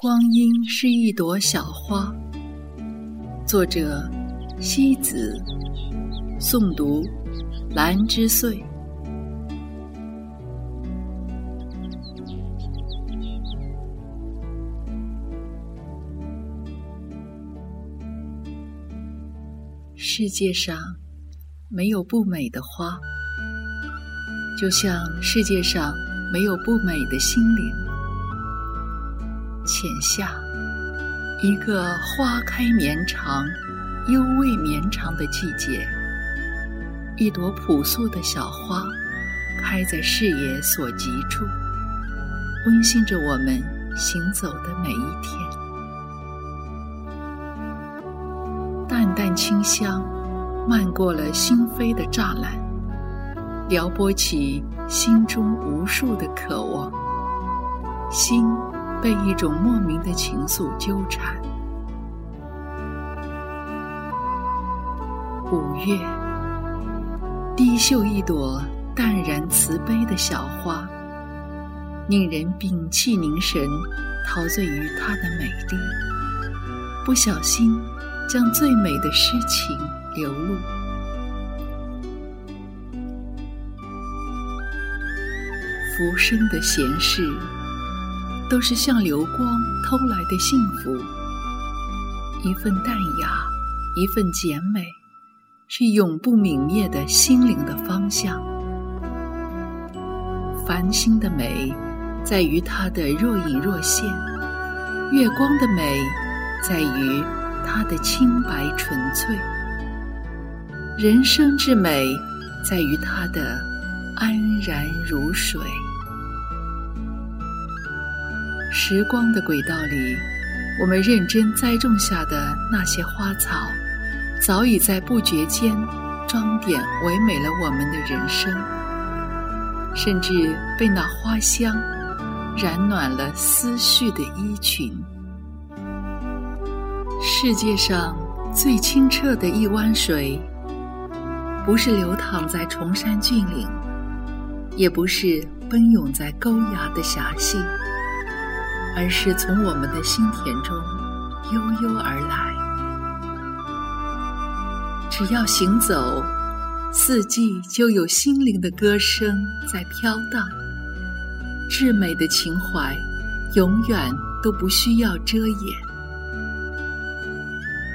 光阴是一朵小花。作者：西子。诵读：兰之岁。世界上没有不美的花，就像世界上没有不美的心灵。浅夏，一个花开绵长、幽味绵长的季节，一朵朴素的小花，开在视野所及处，温馨着我们行走的每一天。淡淡清香，漫过了心扉的栅栏，撩拨起心中无数的渴望，心。被一种莫名的情愫纠缠。五月，低嗅一朵淡然慈悲的小花，令人屏气凝神，陶醉于它的美丽。不小心，将最美的诗情流露。浮生的闲事。都是像流光偷来的幸福，一份淡雅，一份简美，是永不泯灭的心灵的方向。繁星的美，在于它的若隐若现；月光的美，在于它的清白纯粹；人生之美，在于它的安然如水。时光的轨道里，我们认真栽种下的那些花草，早已在不觉间装点唯美了我们的人生，甚至被那花香染暖了思绪的衣裙。世界上最清澈的一湾水，不是流淌在崇山峻岭，也不是奔涌在沟崖的峡溪。而是从我们的心田中悠悠而来。只要行走，四季就有心灵的歌声在飘荡。至美的情怀，永远都不需要遮掩。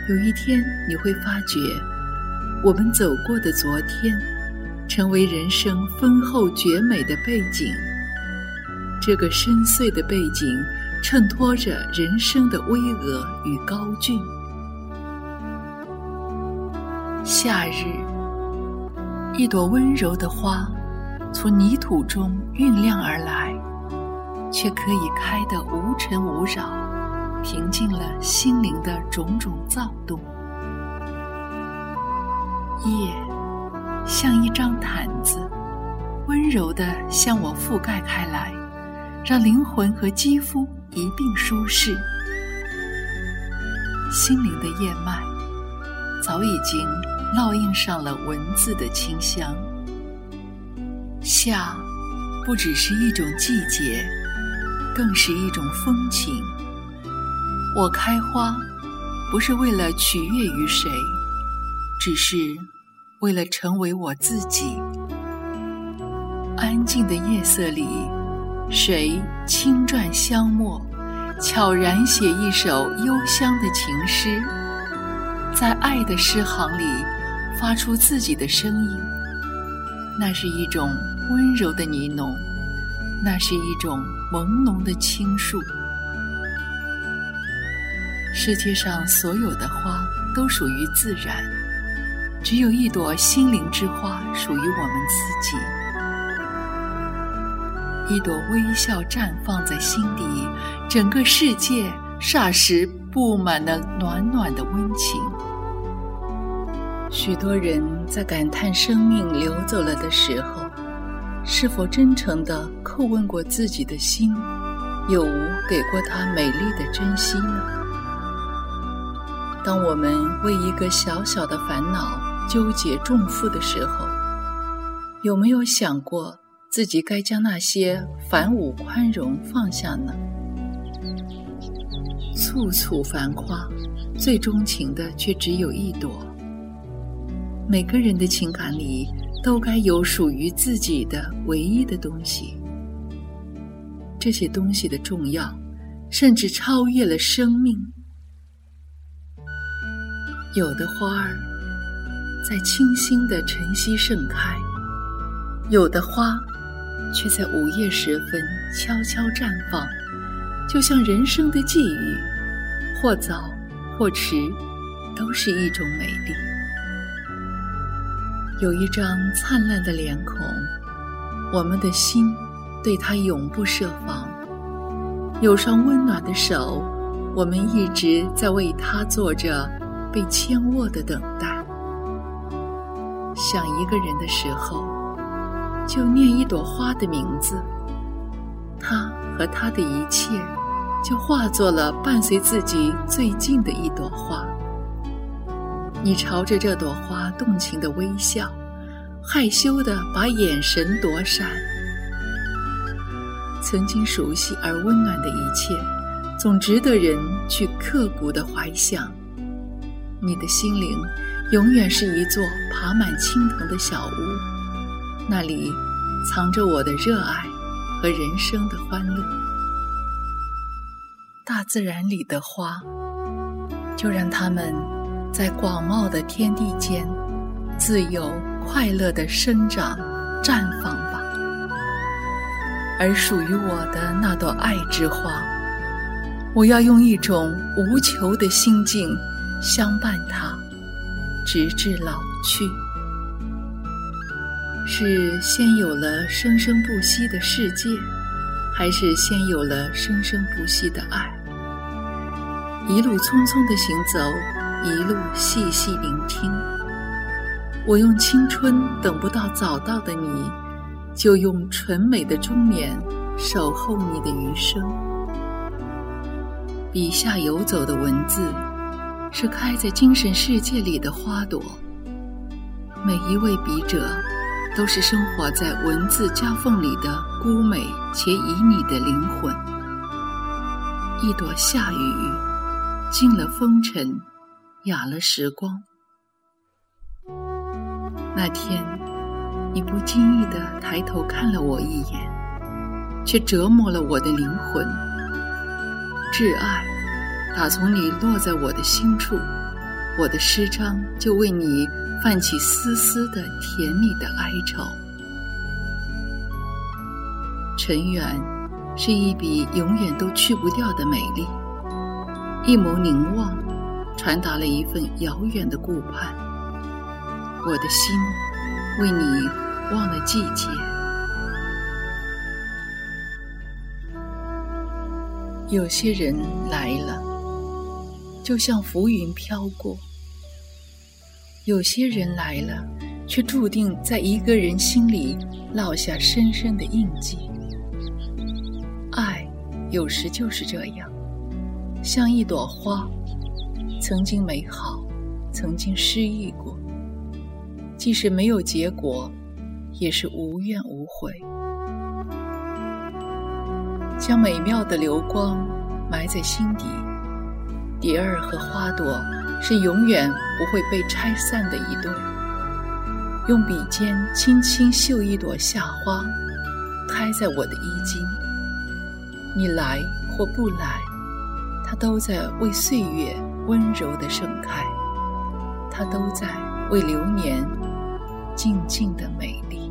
有一天，你会发觉，我们走过的昨天，成为人生丰厚绝美的背景。这个深邃的背景。衬托着人生的巍峨与高峻。夏日，一朵温柔的花，从泥土中酝酿而来，却可以开得无尘无扰，平静了心灵的种种躁动。夜，像一张毯子，温柔地向我覆盖开来，让灵魂和肌肤。一并舒适，心灵的叶脉早已经烙印上了文字的清香。夏，不只是一种季节，更是一种风情。我开花，不是为了取悦于谁，只是为了成为我自己。安静的夜色里。谁轻转香墨，悄然写一首幽香的情诗，在爱的诗行里发出自己的声音。那是一种温柔的呢喃，那是一种朦胧的倾诉。世界上所有的花都属于自然，只有一朵心灵之花属于我们自己。一朵微笑绽放在心底，整个世界霎时布满了暖暖的温情。许多人在感叹生命流走了的时候，是否真诚地叩问过自己的心，有无给过他美丽的珍惜呢？当我们为一个小小的烦恼纠结重负的时候，有没有想过？自己该将那些繁芜宽容放下呢？簇簇繁花，最钟情的却只有一朵。每个人的情感里，都该有属于自己的唯一的东西。这些东西的重要，甚至超越了生命。有的花儿在清新的晨曦盛开，有的花却在午夜时分悄悄绽放，就像人生的际遇，或早或迟，都是一种美丽。有一张灿烂的脸孔，我们的心对它永不设防；有双温暖的手，我们一直在为它做着。被牵握的等待，想一个人的时候，就念一朵花的名字，他和他的一切，就化作了伴随自己最近的一朵花。你朝着这朵花动情的微笑，害羞的把眼神躲闪。曾经熟悉而温暖的一切，总值得人去刻骨的怀想。你的心灵，永远是一座爬满青藤的小屋，那里藏着我的热爱和人生的欢乐。大自然里的花，就让它们在广袤的天地间，自由快乐的生长、绽放吧。而属于我的那朵爱之花，我要用一种无求的心境。相伴它，直至老去。是先有了生生不息的世界，还是先有了生生不息的爱？一路匆匆的行走，一路细细聆听。我用青春等不到早到的你，就用纯美的中年守候你的余生。笔下游走的文字。是开在精神世界里的花朵。每一位笔者，都是生活在文字夹缝里的孤美且旖旎的灵魂。一朵夏雨，静了风尘，雅了时光。那天，你不经意地抬头看了我一眼，却折磨了我的灵魂。挚爱。打从你落在我的心处，我的诗章就为你泛起丝丝的甜蜜的哀愁。尘缘是一笔永远都去不掉的美丽，一眸凝望，传达了一份遥远的顾盼。我的心为你忘了季节，有些人来了。就像浮云飘过，有些人来了，却注定在一个人心里烙下深深的印记。爱有时就是这样，像一朵花，曾经美好，曾经失意过，即使没有结果，也是无怨无悔。将美妙的流光埋在心底。蝶儿和花朵是永远不会被拆散的一对。用笔尖轻轻绣一朵夏花，开在我的衣襟。你来或不来，它都在为岁月温柔的盛开，它都在为流年静静的美丽。